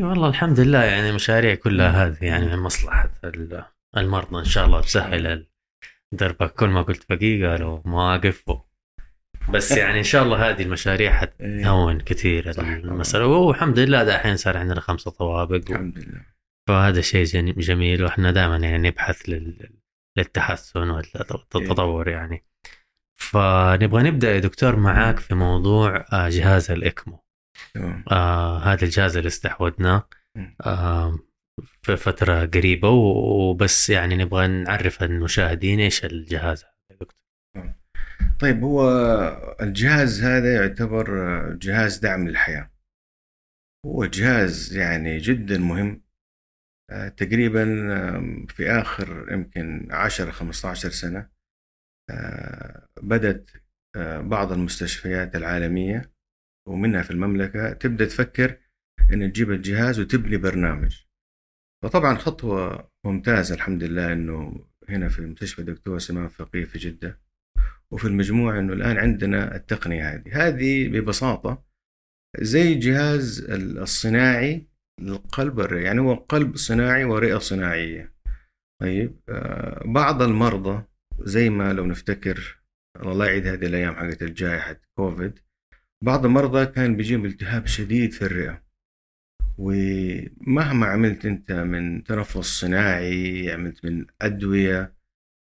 اي والله الحمد لله يعني مشاريع كلها هذه يعني من مصلحة ال- المرضى إن شاء الله تسهل دربك. كل ما قلت بقيه قالوا مواقف بس يعني إن شاء الله هذه المشاريع حتهون كثير المسألة. والحمد لله دحين صار عندنا خمسة طوابق. الحمد لله. فهذا شيء جميل وإحنا دائما يعني نبحث لل- للتحسن والتطور يعني. فنبغى نبدأ يا دكتور معاك في موضوع آه، جهاز الإكمو. آه هذا الجهاز اللي استحوذناه. آه في فترة قريبة وبس يعني نبغى نعرف المشاهدين إيش الجهاز. هذا يا دكتور طيب هو الجهاز هذا يعتبر جهاز دعم للحياة. هو جهاز يعني جدا مهم. آه، تقريبا في آخر يمكن 10 15 سنة آه، بدأت آه، بعض المستشفيات العالمية ومنها في المملكة تبدأ تفكر إن تجيب الجهاز وتبني برنامج. فطبعا خطوة ممتازة الحمد لله إنه هنا في مستشفى دكتور سمان فقيه في جدة وفي المجموعة إنه الآن عندنا التقنية هذه. هذه ببساطة زي جهاز الصناعي للقلب والرئة يعني هو قلب صناعي ورئة صناعية. طيب آه، بعض المرضى زي ما لو نفتكر الله يعيد هذه الأيام حقت الجائحة كوفيد بعض المرضى كان بيجيهم التهاب شديد في الرئة. ومهما عملت أنت من تنفس صناعي عملت من أدوية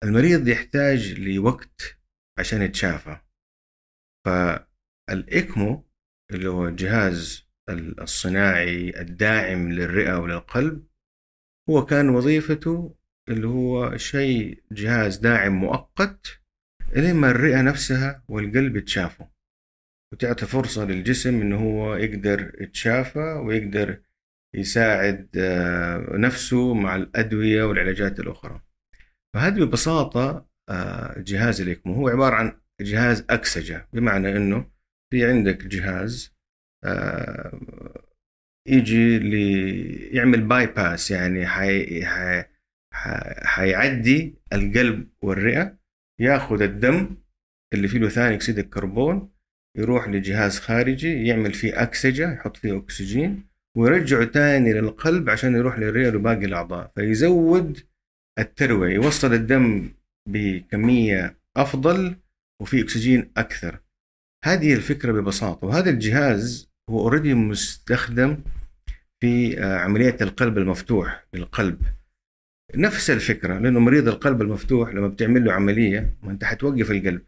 المريض يحتاج لوقت عشان يتشافى. فالإكمو اللي هو الجهاز الصناعي الداعم للرئة وللقلب هو كان وظيفته اللي هو شيء جهاز داعم مؤقت لين ما الرئة نفسها والقلب يتشافوا. وتعطي فرصة للجسم إنه هو يقدر يتشافى ويقدر يساعد آه، نفسه مع الأدوية والعلاجات الأخرى. فهذه ببساطة آه، جهاز الإكمو. هو عبارة عن جهاز أكسجة بمعنى إنه في عندك جهاز آه، يجي لي يعمل bypass يعني حي حي حيعدي القلب والرئة ياخذ الدم اللي فيه ثاني أكسيد الكربون يروح لجهاز خارجي يعمل فيه أكسجة يحط فيه أكسجين ويرجعه تاني للقلب عشان يروح للرئة وباقي الأعضاء. فيزود التروية يوصل الدم بكمية أفضل وفي أكسجين أكثر. هذه الفكرة ببساطة. وهذا الجهاز هو اوريدي مستخدم في آه، عملية القلب المفتوح للقلب. نفس الفكرة لأنه مريض القلب المفتوح لما بتعمل له عملية ما أنت حتوقف القلب.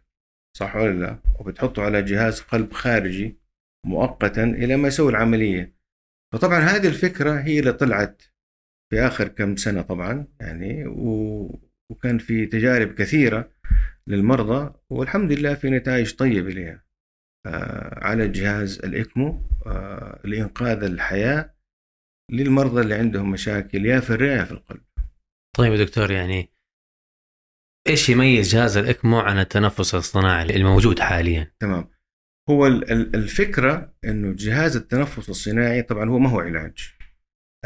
صح ولا لا؟ وبتحطه على جهاز قلب خارجي مؤقتا إلى ما يسوي العملية. فطبعا هذه الفكرة هي اللي طلعت في آخر كم سنة طبعا يعني و... وكان في تجارب كثيرة للمرضى والحمد لله في نتائج طيبة لها آه، على جهاز الإكمو آه، لإنقاذ الحياة للمرضى اللي عندهم مشاكل يا في الرئة يا في القلب. طيب دكتور يعني إيش يميز جهاز الاكمو عن التنفس الصناعي الموجود حاليا؟ تمام. هو ال- ال- الفكرة إنه جهاز التنفس الصناعي طبعا هو ما هو علاج.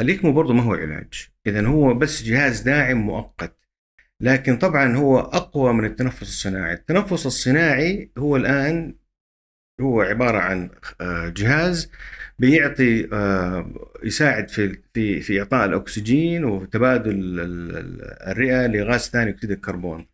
الإكمو برضه ما هو علاج. إذا هو بس جهاز داعم مؤقت. لكن طبعا هو أقوى من التنفس الصناعي. التنفس الصناعي هو الآن هو عبارة عن آه، جهاز بيعطي آه، يساعد في في في إعطاء الأكسجين وتبادل ال- ال- الرئة لغاز ثاني أكسيد الكربون.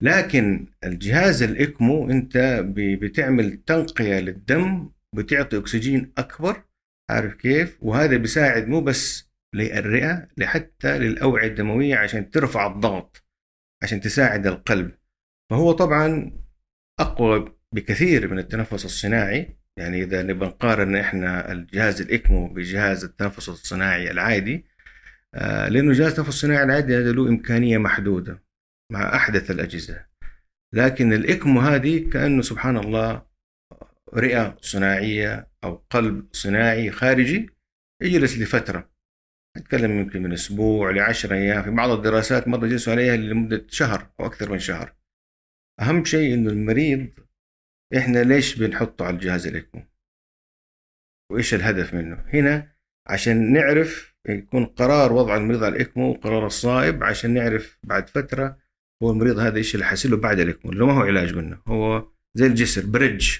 لكن الجهاز الإكمو أنت ب- بتعمل تنقية للدم بتعطي أكسجين أكبر عارف كيف؟ وهذا بيساعد مو بس للرئة لحتى للأوعية الدموية عشان ترفع الضغط عشان تساعد القلب. فهو طبعا أقوى بكثير من التنفس الصناعي. يعني إذا نبغى نقارن إحنا الجهاز الإكمو بجهاز التنفس الصناعي العادي آه، لأنه جهاز التنفس الصناعي العادي هذا له إمكانية محدودة مع أحدث الأجهزة. لكن الإكمو هذه كأنه سبحان الله رئة صناعية أو قلب صناعي خارجي يجلس لفترة. نتكلم يمكن من أسبوع لعشرة أيام في بعض الدراسات مرة جلسوا عليها لمدة شهر أو أكثر من شهر. أهم شيء إنه المريض إحنا ليش بنحطه على الجهاز الإكمو وإيش الهدف منه؟ هنا عشان نعرف يكون قرار وضع المريض على الإكمو قرار الصائب عشان نعرف بعد فترة هو المريض هذا إيش اللي حاصل له بعد الإكمو اللي ما هو علاج قلنا هو زي الجسر بريدج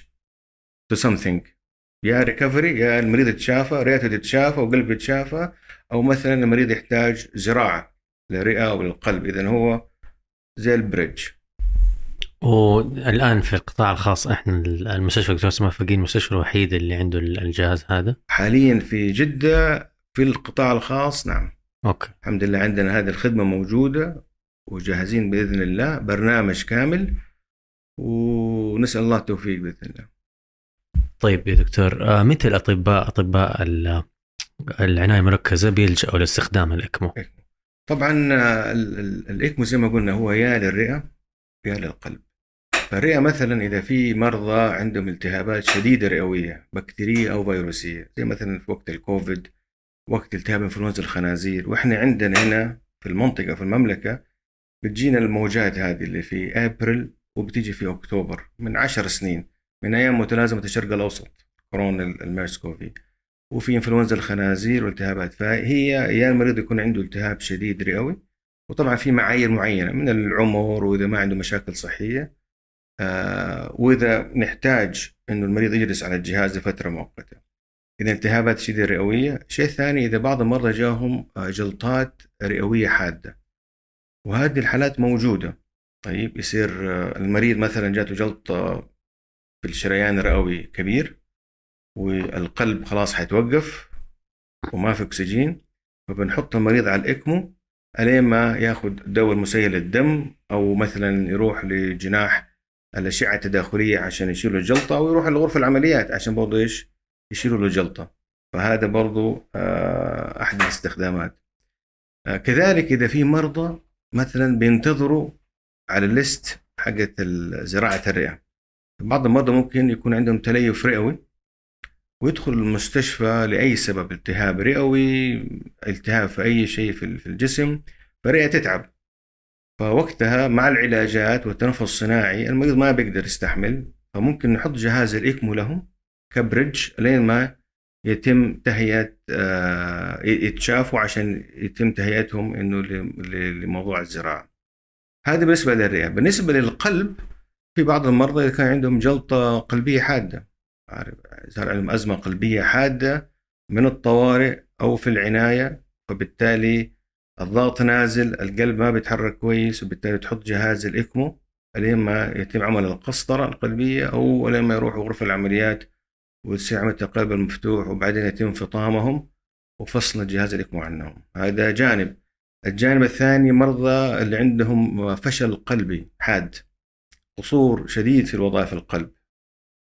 to something. يا recovery يا المريض يتشافى رئته تتشافى وقلبه يتشافى أو مثلا المريض يحتاج زراعة للرئة أو للقلب. اذا هو زي ال bridge والآن في القطاع الخاص إحنا المستشفى دكتور اسماء فقيه المستشفى الوحيد اللي عنده الجهاز هذا. حاليا في جدة في القطاع الخاص نعم. okay. الحمد لله عندنا هذه الخدمة موجودة وجاهزين بإذن الله برنامج كامل ونسأل الله التوفيق بإذن الله. طيب يا دكتور آه، متى الأطباء أطباء العناية المركزة بيلجأوا لاستخدام الإكمو؟ طبعا آه، الإكمو زي ما قلنا هو يا للرئة. يا للقلب. فالرئة مثلا إذا في مرضى عندهم التهابات شديدة رئوية بكتيرية أو فيروسية زي مثلا في وقت الكوفيد وقت التهاب إنفلونزا الخنازير وإحنا عندنا هنا في المنطقة في المملكة بتجينا الموجات هذه اللي في أبريل وبتيجي في أكتوبر من عشر سنين من أيام متلازمة الشرق الأوسط كورونا الميرس كوفي وفي إنفلونزا الخنازير والتهابات فهي يا المريض يكون عنده التهاب شديد رئوي وطبعا في معايير معينة من العمر وإذا ما عنده مشاكل صحية آه وإذا نحتاج إنه المريض يجلس على الجهاز لفترة مؤقتة. إذا التهابات شديدة رئوية. شيء ثاني إذا بعض المرضى جاهم آه، جلطات رئوية حادة. وهذه الحالات موجودة. طيب يصير آه، المريض مثلا جاته جلطة في الشريان الرئوي كبير والقلب خلاص حيتوقف وما في أكسجين فبنحط المريض على الإكمو ألين ما ياخذ دواء مسيل الدم أو مثلا يروح لجناح الأشعة التداخلية عشان يشيلوا الجلطة أو يروح لغرفة العمليات عشان برضه إيش؟ يشيلوا له الجلطه فهذا برضه آه، أحد الاستخدامات. آه، كذلك إذا في مرضى مثلا بينتظروا على الليست حقت زراعة الرئة. بعض المرضى ممكن يكون عندهم تليف رئوي. ويدخل المستشفى لأي سبب التهاب رئوي التهاب في أي شيء في الجسم فالرئة تتعب. فوقتها مع العلاجات والتنفس الصناعي المريض ما بيقدر يستحمل فممكن نحط جهاز الإكمو لهم كبريدج لين ما يتم تهيئة آه، يتشافوا عشان يتم تهيئتهم إنه لموضوع الزراعة. هذا بالنسبة للرئة. بالنسبة للقلب في بعض المرضى إذا كان عندهم جلطة قلبية حادة. صار عندهم أزمة قلبية حادة من الطوارئ أو في العناية فبالتالي الضغط نازل القلب ما بيتحرك كويس وبالتالي تحط جهاز الإكمو لين ما يتم عمل القسطرة القلبية أو لين ما يروحوا غرفة العمليات وتصير عملية القلب المفتوح وبعدين يتم فطامهم وفصل جهاز ال ECMO عنهم. هذا جانب. الجانب الثاني مرضى اللي عندهم فشل قلبي حاد قصور شديد في الوظائف القلب.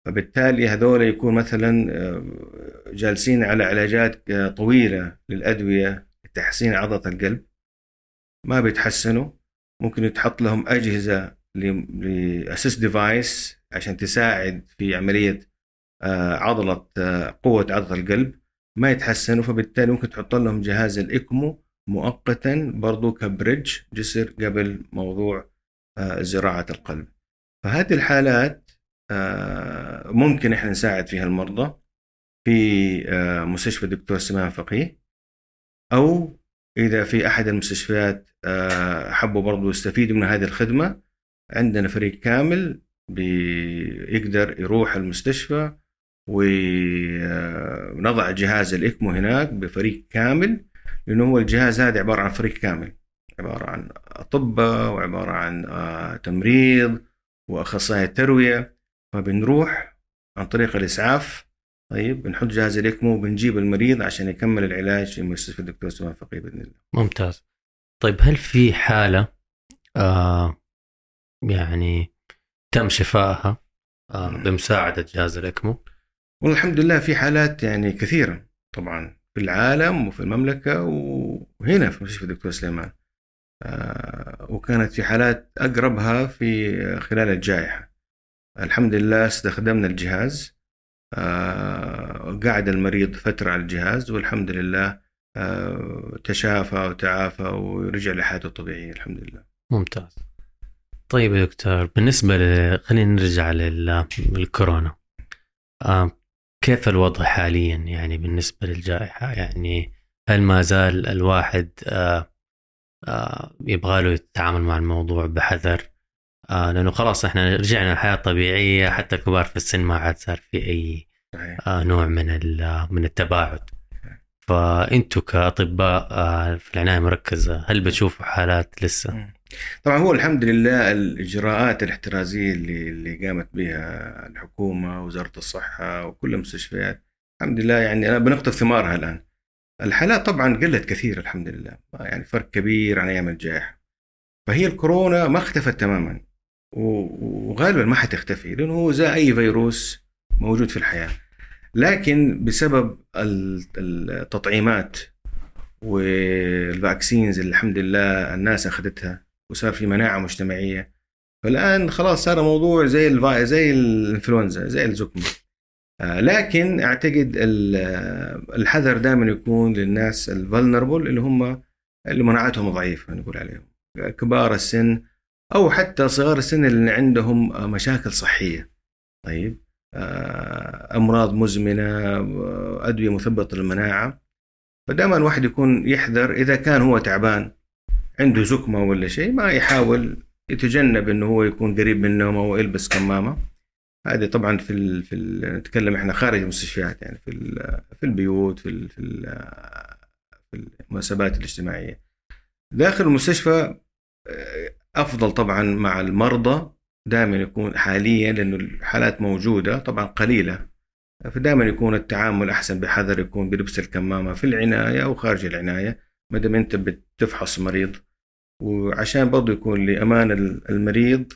فبالتالي هذول يكون مثلا آه، جالسين على علاجات آه، طويلة للأدوية لتحسين عضلة القلب. ما بيتحسنوا. ممكن يتحط لهم أجهزة ل assist device عشان تساعد في عملية آه، عضلة قوة عضلة القلب. ما يتحسنوا فبالتالي ممكن تحط لهم جهاز الإكمو مؤقتا برضو كبريدج جسر قبل موضوع زراعة القلب. فهذه الحالات ممكن إحنا نساعد فيها المرضى في آه، مستشفى الدكتور سمان فقيه أو إذا في أحد المستشفيات آه، حبوا برضو يستفيدوا من هذه الخدمة عندنا فريق كامل بيقدر يروح المستشفى ونضع جهاز الإكمو هناك بفريق كامل لأنه هو الجهاز هذا عبارة عن فريق كامل عبارة عن أطباء وعبارة عن تمريض وأخصائي ترويه فبنروح عن طريق الإسعاف طيب بنحط جهاز الاكمو وبنجيب المريض عشان يكمل العلاج في مستشفى الدكتور سلمان فقيه بإذن الله. ممتاز. طيب هل في حالة آه يعني تم شفائها آه بمساعدة جهاز الاكمو؟ والله الحمد لله في حالات يعني كثيرة طبعا في العالم وفي المملكة وهنا في مستشفى الدكتور سليمان. آه وكانت في حالات أقربها في خلال الجائحة. الحمد لله استخدمنا الجهاز آه، قعد المريض فترة على الجهاز والحمد لله آه، تشافى وتعافى ورجع لحياته الطبيعية الحمد لله ممتاز. طيب يا دكتور بالنسبة ل... خلينا نرجع للكورونا. آه، كيف الوضع حاليا؟ يعني بالنسبة للجائحة يعني هل ما زال الواحد يبغى له يتعامل مع الموضوع بحذر؟ آه لأنه خلاص إحنا رجعنا الحياة الطبيعيه حتى الكبار في السن ما عاد صار في أي آه، نوع من من التباعد. فأنتوا كأطباء آه، في العناية المركزة هل بتشوفوا حالات لسه؟ طبعا هو الحمد لله الإجراءات الاحترازية اللي اللي قامت بها الحكومة وزارة الصحة وكل المستشفيات الحمد لله يعني أنا بنقطف ثمارها الآن. الحالات طبعا قلت كثير الحمد لله يعني فرق كبير عن أيام الجائحة. فهي الكورونا ما اختفت تماما. وغالبا ما حتختفي لأنه هو زي أي فيروس موجود في الحياة لكن بسبب ال- التطعيمات وال vaccines اللي الحمد لله الناس أخذتها وصار في مناعة مجتمعية فالآن خلاص صار موضوع زي. زي الإنفلونزا زي الزكمة آه، لكن أعتقد ال- الحذر دائما يكون للناس ال vulnerable اللي هم اللي مناعتهم ضعيفة نقول عليهم كبار السن أو حتى صغار السن اللي عندهم مشاكل صحية. طيب آه، أمراض مزمنة آه، أدوية مثبطه للمناعة. فدائما الواحد يكون يحذر إذا كان هو تعبان عنده زكمة ولا شيء ما يحاول يتجنب إنه هو يكون قريب من النوم أو يلبس كمامة. هذه طبعا في ال في ال نتكلم إحنا خارج المستشفيات يعني في في البيوت في في, في المناسبات الاجتماعية. داخل المستشفى آه، أفضل طبعا مع المرضى دائما يكون حاليا لأنه الحالات موجودة طبعا قليلة. فدائما يكون التعامل أحسن بحذر يكون بلبس الكمامة في العناية أو خارج العناية ما دام أنت بتفحص مريض. وعشان برضه يكون لأمان المريض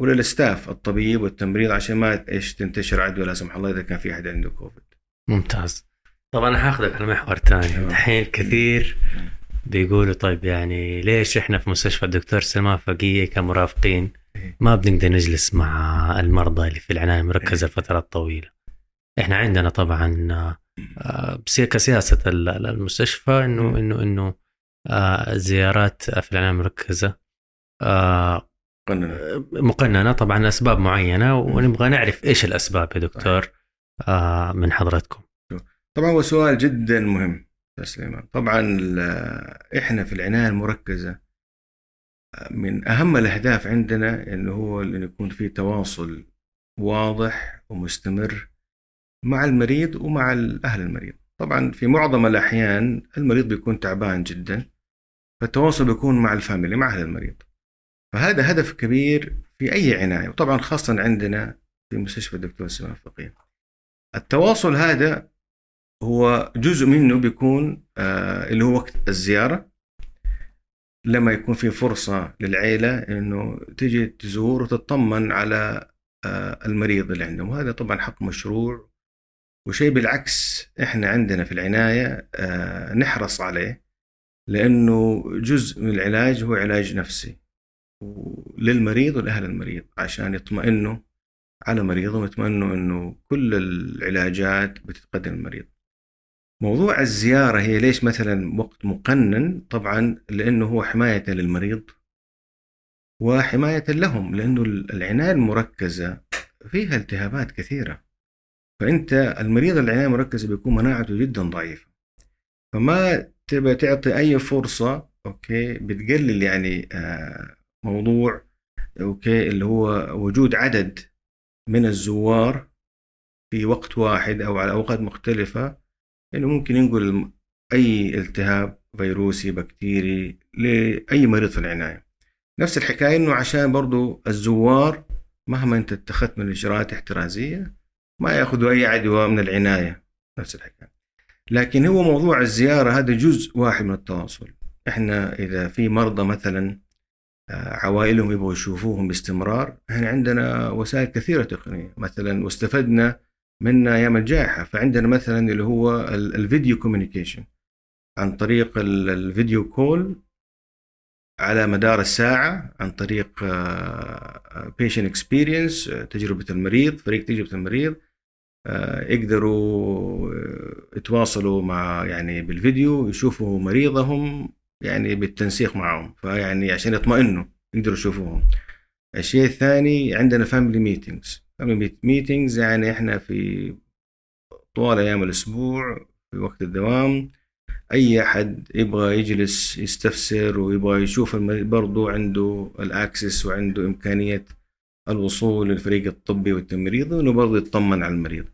وللستاف الطبيب والتمريض عشان ما إيش تنتشر عدوى لا سمح الله إذا كان في أحد عنده كوفيد ممتاز. طب أنا حاخذك على محور ثاني. الحين كثير بيقولوا طيب يعني ليش إحنا في مستشفى الدكتور سلمان فقية كمرافقين. ما بنقدر نجلس مع المرضى اللي في العناية المركزه إيه. لفترات طويله إحنا عندنا طبعا آه، كسياسه ال- ال- المستشفى إنه. إنه إنه آه، الزيارات في العناية المركزه آه، قلنا مقننة طبعا لأسباب معينة ونبغى نعرف إيش الأسباب يا دكتور آه، من حضرتكم طبعا هو سؤال جدا مهم سليمان طبعا إحنا في العناية المركزة من أهم الأهداف عندنا إنه هو انه يكون في تواصل واضح ومستمر مع المريض ومع أهل المريض. طبعا في معظم الأحيان المريض بيكون تعبان جدا فالتواصل بيكون مع الفاميلي مع أهل المريض. فهذا هدف كبير في أي عناية وطبعا خاصه عندنا في مستشفى الدكتور سلمان فقيه التواصل هذا هو جزء منه بيكون آه اللي هو وقت الزيارة. لما يكون في فرصة للعيلة إنه تجي تزور وتطمن على آه المريض اللي عندهم. وهذا طبعا حق مشروع. وشيء بالعكس إحنا عندنا في العناية آه نحرص عليه. لأنه جزء من العلاج هو علاج نفسي. للمريض ولأهل المريض عشان يطمئنوا على مريضهم يطمئنوا إنه كل العلاجات بتتقدم للمريض. موضوع الزيارة هي ليش مثلا وقت مقنن؟ طبعا لأنه هو حماية للمريض وحماية لهم لأنه العناية المركزة فيها التهابات كثيرة. فأنت المريض العناية المركزة بيكون مناعته جدا ضعيفة. فما تبى تعطي أي فرصة okay بتقلل يعني آه موضوع okay اللي هو وجود عدد من الزوار في وقت واحد أو على أوقات مختلفة انه ممكن ينقل أي التهاب فيروسي بكتيري لأي مريض في العناية. نفس الحكاية إنه عشان برضو الزوار مهما أنت اتخذت من اجراءات احترازية ما يأخذوا أي عدوى من العناية نفس الحكاية. لكن هو موضوع الزيارة هذا جزء واحد من التواصل. إحنا إذا في مرضى مثلا عوائلهم يبغوا يشوفوهم باستمرار إحنا عندنا وسائل كثيرة تقنية مثلا واستفدنا منها أيام الجائحة. فعندنا مثلا اللي هو الفيديو كوميونيكيشن عن طريق الفيديو كول على مدار الساعة عن طريق patient experience تجربة المريض فريق تجربة المريض يقدروا يتواصلوا مع يعني بالفيديو يشوفوا مريضهم يعني بالتنسيق معهم. فيعني عشان يطمئنوا يقدروا يشوفوهم. الشيء الثاني عندنا family meetings meetings يعني إحنا في طوال أيام الأسبوع في وقت الدوام. أي أحد يبغى يجلس يستفسر ويبغى يشوف برضو عنده ال access وعنده إمكانية الوصول للفريق الطبي والتمريضي وإنه برضه يطمن على المريض.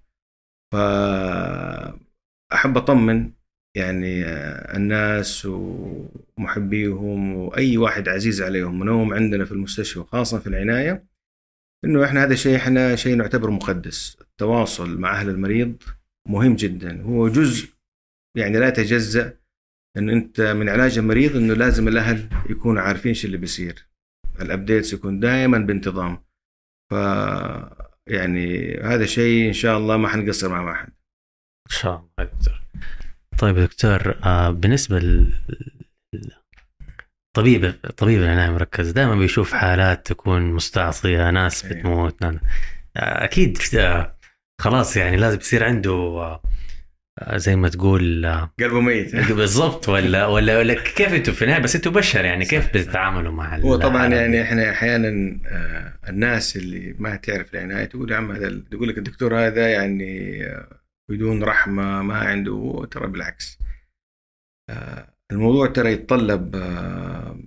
فأحب أطمن يعني آه، الناس ومحبيهم وأي واحد عزيز عليهم. منوم عندنا في المستشفى خاصة في العناية. إنه إحنا هذا الشيء إحنا شيء نعتبره مقدس. التواصل مع أهل المريض مهم جدا. هو جزء يعني لا يتجزأ إنه أنت من علاج المريض إنه لازم الأهل يكونوا عارفين شو اللي بيصير. الأبديتس يكون دائما بانتظام. ف يعني هذا شيء إن شاء الله ما حنقصر مع واحد إن شاء الله دكتور. طيب دكتور آه بالنسبة طبيب طبيب العناية المركزه دائما بيشوف حالات تكون مستعصية ناس أيوه. بتموت ناس أكيد آه، خلاص يعني لازم يصير عنده آه، زي ما تقول آه، قلبه ميت. بالضبط. ولا ولا ولا كيف أنتم في النهاية؟ بس أنتم بشر يعني كيف بتتعاملوا مع هو طبعا يعني؟ إحنا أحيانا الناس اللي ما تعرف العناية تقول يا عم هذا يقول لك الدكتور هذا يعني بدون رحمة ما عنده ترى بالعكس. الموضوع ترى يتطلب آه،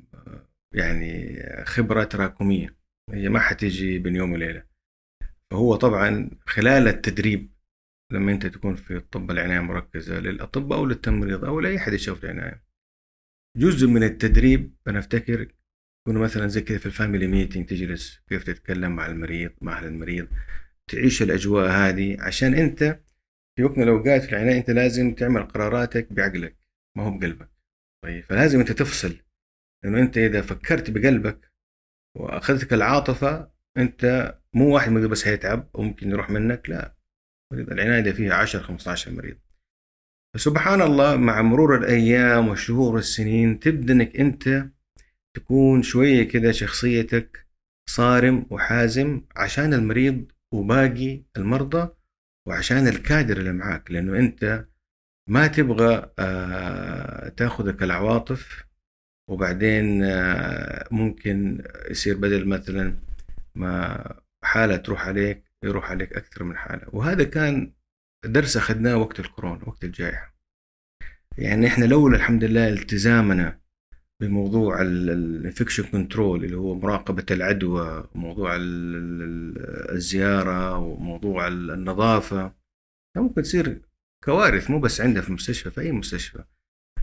يعني خبرة تراكمية. هي ما حتيجي بين يوم وليلة. فهو طبعا خلال التدريب لما أنت تكون في الطب العناية المركزه للاطباء أو للتمريض أو لأي احد يشوف العناية. جزء من التدريب أنا أفتكر يكون مثلا زي كذا في ال family meeting تجلس كيف تتكلم مع المريض مع أهل المريض تعيش الأجواء هذه عشان أنت في وقت من الأوقات في العناية أنت لازم تعمل قراراتك بعقلك ما هو بقلبك. طيب فلازم أنت تفصل لأنه أنت إذا فكرت بقلبك وأخذتك العاطفة أنت مو واحد مريض بس هيتعب وممكن يروح منك لا. العناية فيها 10 15 مريض. فسبحان الله مع مرور الأيام والشهور والسنين تبدأ إنك أنت تكون شوية كده شخصيتك صارم وحازم عشان المريض وباقي المرضى وعشان الكادر اللي معاك لأنه أنت ما تبغى آه، تاخذك العواطف وبعدين آه، ممكن يصير بدل مثلا ما حالة تروح عليك يروح عليك أكثر من حالة. وهذا كان درس أخذناه وقت الكورونا وقت الجائحة. يعني إحنا لولا الحمد لله التزامنا بموضوع ال infection control اللي هو مراقبة العدوى وموضوع ال- ال- الزيارة وموضوع ال- النظافة. ممكن تصير كوارث مو بس عندنا في المستشفى في أي مستشفى.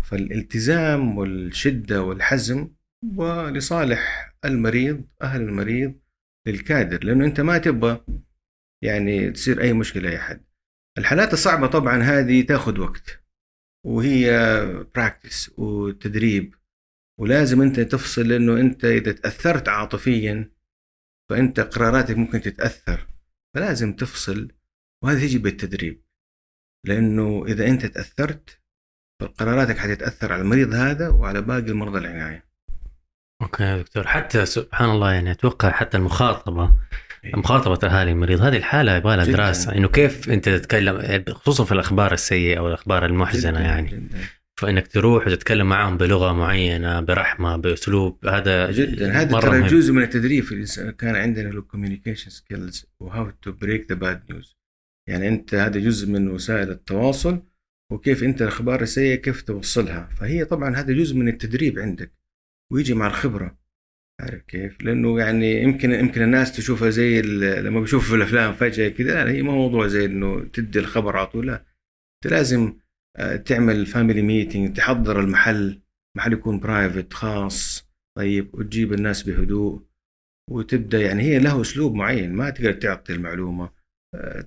فالالتزام والشدة والحزم ولصالح المريض أهل المريض للكادر لأنه أنت ما تبغى يعني تصير أي مشكلة لأي احد الحالات الصعبة طبعا هذه تأخذ وقت وهي براكتس وتدريب. ولازم أنت تفصل لأنه أنت إذا تأثرت عاطفيا فأنت قراراتك ممكن تتأثر. فلازم تفصل وهذا يجي بالتدريب. لأنه إذا أنت تأثرت فقراراتك حتتأثر على المريض هذا وعلى باقي المرضى العناية. okay يا دكتور. حتى سبحان الله يعني أتوقع حتى المخاطبة مخاطبه اهالي المريض. هذه الحالة يبغى لها. دراسة. إنه كيف أنت تتكلم؟ خصوصا في الأخبار السيئة أو الأخبار المحزنة جداً يعني. جدا. فإنك تروح وتتكلم معهم بلغة معينة برحمة بأسلوب هذا جدا. هذا ترى. جزء من التدريب. كان عندنا ال communication skills و how to break the bad news يعني أنت هذا جزء من وسائل التواصل وكيف أنت الأخبار السيئه كيف توصلها. فهي طبعا هذا جزء من التدريب عندك ويجي مع الخبرة. عارف كيف؟ لأنه يعني يمكن يمكن الناس تشوفها زي لما بيشوفوا في الأفلام فجأة كذا لا هي ما موضوع زي إنه تدي الخبر على طول لا. أنت لازم آه، تعمل family meeting تحضر المحل محل يكون private خاص طيب وتجيب الناس بهدوء وتبدأ يعني هي له أسلوب معين ما تقدر تعطي المعلومة.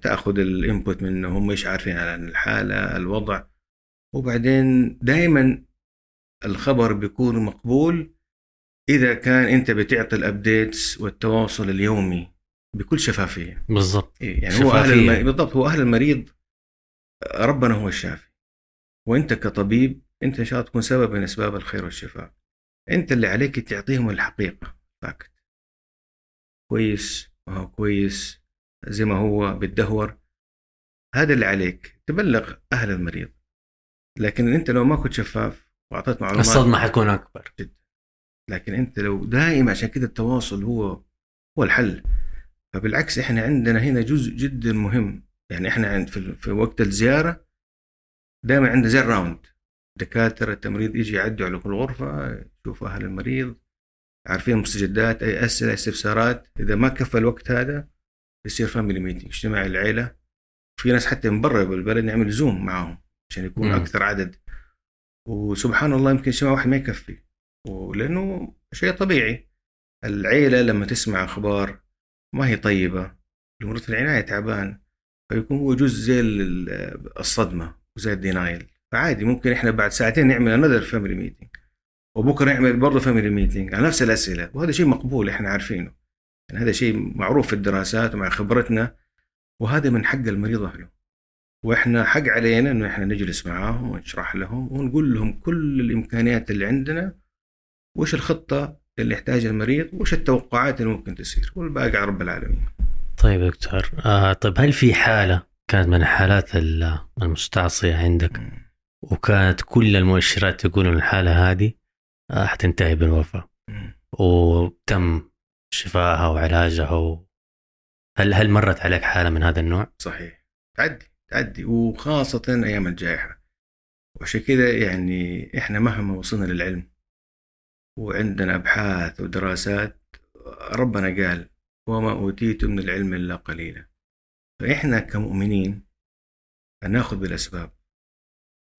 تأخذ ال input منه هم إيش عارفين عن الحالة الوضع. وبعدين دائما الخبر بيكون مقبول إذا كان أنت بتعطي ال updates والتواصل اليومي بكل شفافية. بالضبط. إيه، يعني هو أهل شفافية. المريض بالضبط هو أهل المريض ربنا هو الشافي. وأنت كطبيب أنت إن شاء الله تكون سبب من أسباب الخير والشفاء. أنت اللي عليك تعطيهم الحقيقة. fact كويس؟ ما هو كويس. زي ما هو بتدهور هذا اللي عليك تبلغ أهل المريض. لكن أنت لو ما كنت شفاف وأعطيت معلومات الصدمة حتكون أكبر. لكن أنت لو دائما عشان كده التواصل هو هو الحل. فبالعكس إحنا عندنا هنا جزء جدا مهم. يعني إحنا عند في, في وقت الزيارة دائما عندنا زي الراوند. دكاترة التمريض يجي يعدوا على كل غرفة يشوفوا أهل المريض عارفين المستجدات أي أسئلة استفسارات. إذا ما كفى الوقت هذا يصير family meeting اجتماع العيلة. في ناس حتى من برا بالبلد نعمل Zoom معاهم عشان يكون مم. أكثر عدد. وسبحان الله يمكن اجتماع واحد ما يكفي. ولأنه شيء طبيعي. العيلة لما تسمع أخبار ما هي طيبة. في العناية تعبان. فيكون هو جزء زي ال- الصدمة وزي ال denial. فعادي ممكن إحنا بعد ساعتين نعمل another family meeting وبكرة نعمل برضه family meeting على نفس الأسئلة. وهذا شيء مقبول إحنا عارفينه. يعني هذا شيء معروف في الدراسات ومع خبرتنا وهذا من حق المريض أهله. وإحنا حق علينا إنه إحنا نجلس معاهم ونشرح لهم ونقول لهم كل الإمكانيات اللي عندنا وش الخطة اللي يحتاجها المريض وش التوقعات اللي ممكن تصير والباقي على رب العالمين. طيب دكتور آه طيب هل في حالة كانت من الحالات ال- المستعصية عندك وكانت كل المؤشرات تقول إن الحالة هذه آه حتنتهي بالوفاة؟ وتم شفائها وعلاجها و... هل هل مرت عليك حالة من هذا النوع؟ صحيح. تعدي تعدي. وخاصة أيام الجائحة. وعشان كذا يعني إحنا مهما وصلنا للعلم وعندنا أبحاث ودراسات ربنا قال وما أوتيتم من العلم إلا قليلا. فإحنا كمؤمنين نأخذ بالأسباب.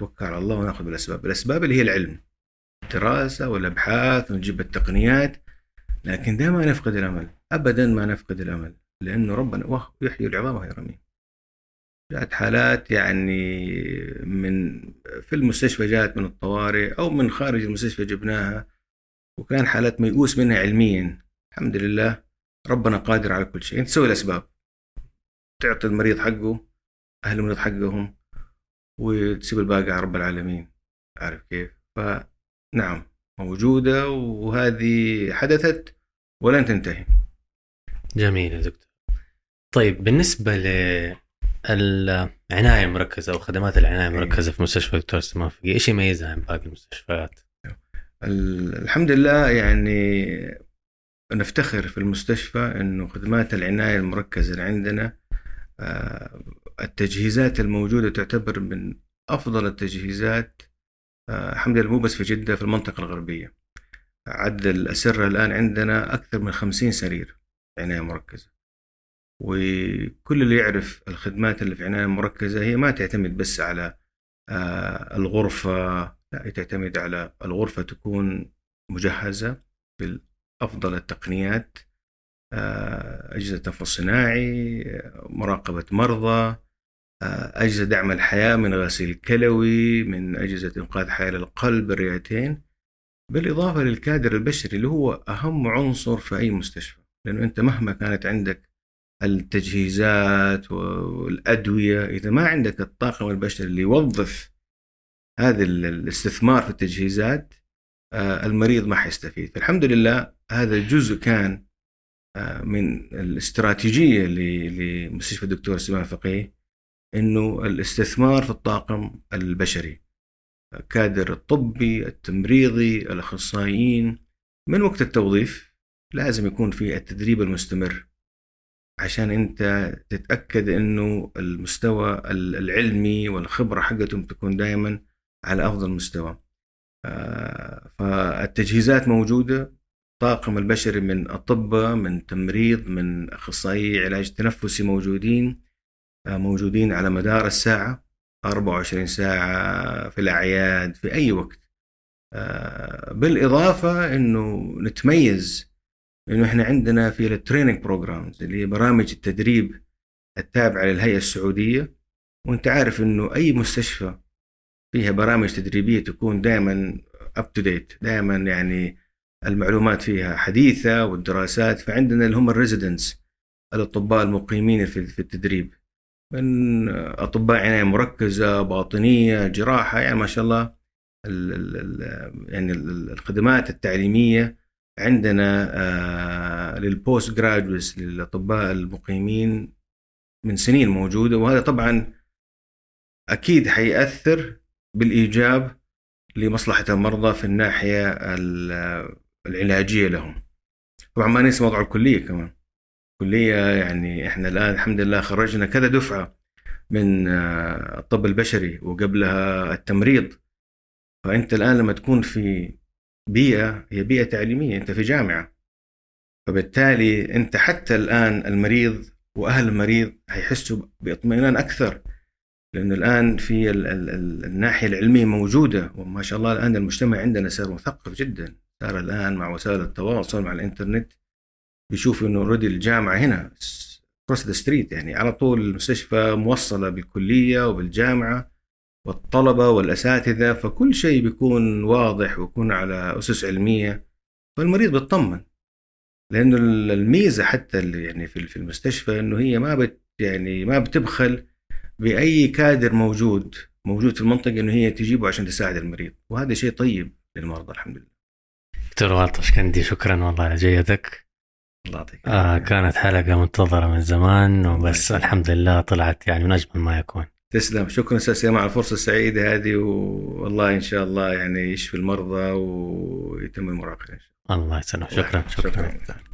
توكل على الله ونأخذ بالأسباب. الأسباب اللي هي العلم. الدراسة والأبحاث ونجيب التقنيات لكن دائما نفقد الأمل أبدا ما نفقد الأمل لأنه ربنا يحيي العظام وهي رميم جاءت حالات يعني من في المستشفى جاءت من الطوارئ أو من خارج المستشفى جبناها وكان حالات ميؤوس منها علميا. الحمد لله ربنا قادر على كل شيء. تسوي الأسباب. تعطي المريض حقه أهل المريض حقهم وتسيب الباقي على رب العالمين. عارف كيف؟ فنعم موجودة وهذه حدثت ولن تنتهي. جميل يا دكتور. طيب بالنسبة للعناية المركزة أو خدمات العناية المركزة في مستشفى دكتور سلمان فقيه إيش يميزها عن باقي المستشفيات؟ ال- الحمد لله يعني نفتخر في المستشفى إنه خدمات العناية المركزة اللي عندنا آه، التجهيزات الموجودة تعتبر من أفضل التجهيزات الحمد لله مو بس في جدة في المنطقة الغربية. عدد الأسرة الآن عندنا أكثر من 50 سرير عناية مركزة. وكل اللي يعرف الخدمات اللي في عناية مركزة هي ما تعتمد بس على آه، الغرفة لا تعتمد على الغرفة تكون مجهزة بافضل التقنيات آه، أجهزة تنفس صناعي آه، مراقبة مرضى آه، اجهزه دعم الحياة من غسيل كلوي من اجهزه إنقاذ حياة للقلب الرئتين بالإضافة للكادر البشري اللي هو أهم عنصر في أي مستشفى لأنه أنت مهما كانت عندك التجهيزات والأدوية إذا ما عندك الطاقم البشري اللي يوظف هذا ال- الاستثمار في التجهيزات آه، المريض ما حيستفيد. فالحمد لله هذا جزء كان آه، من الاستراتيجية ل- لمستشفى الدكتور سليمان فقيه. إنه الاستثمار في الطاقم البشري الكادر الطبي التمريضي الأخصائيين. من وقت التوظيف لازم يكون في التدريب المستمر عشان أنت تتأكد إنه المستوى العلمي والخبرة حقتهم تكون دائما على أفضل مستوى. آه، فالتجهيزات موجودة. الطاقم البشري من أطباء من تمريض من أخصائي علاج تنفسي موجودين. موجودين على مدار الساعة 24 ساعة في الأعياد في أي وقت. آه، بالإضافة إنه نتميز إنه إحنا عندنا في ال training programs اللي هي برامج التدريب التابعة للهيئة السعودية. وأنت عارف إنه أي مستشفى فيها برامج تدريبية تكون دائما up to date دائما يعني المعلومات فيها حديثة والدراسات. فعندنا اللي هم ال residents الأطباء المقيمين في التدريب. من أطباء عناية مركزة باطنية جراحة يعني ما شاء الله ال ال يعني ال- الخدمات التعليمية عندنا آه، لل postgraduates للأطباء المقيمين من سنين موجودة وهذا طبعا أكيد حيأثر بالإيجاب لمصلحة المرضى في الناحية ال- العلاجية لهم. طبعا ما ننسى موضوع الكلية كمان. الكليه يعني إحنا الآن الحمد لله خرجنا كذا دفعة من آه، الطب البشري وقبلها التمريض. فأنت الآن لما تكون في بيئة هي بيئة تعليمية أنت في جامعة. فبالتالي أنت حتى الآن المريض وأهل المريض حيحسوا باطمئنان أكثر لأنه الآن في ال ال ال الناحية العلمية موجودة وما شاء الله الآن المجتمع عندنا صار مثقف جدا صار الآن مع وسائل التواصل مع الإنترنت بيشوف إنه already الجامعة هنا cross the street يعني على طول المستشفى موصلة بالكلية وبالجامعة والطلبة والأساتذة فكل شيء بيكون واضح ويكون على أسس علمية فالمريض بيطمن. لأنه الميزة حتى اللي يعني في المستشفى إنه هي ما بت يعني ما بتبخل بأي كادر موجود موجود في المنطقة إنه هي تجيبه عشان تساعد المريض وهذا شيء طيب للمرضى الحمد لله. دكتور والطش شكندي شكرا والله على جيدك. الله يعطيك آه كانت حلقة منتظرة من زمان وبس الحمد لله طلعت يعني من أجمل ما يكون. تسلم. شكرا أستاذ على الفرصة السعيدة هذه والله إن شاء الله يعني يشفي المرضى ويتم المراقبة الله. يسلمك. شكرا شكرا, شكرا. شكرا.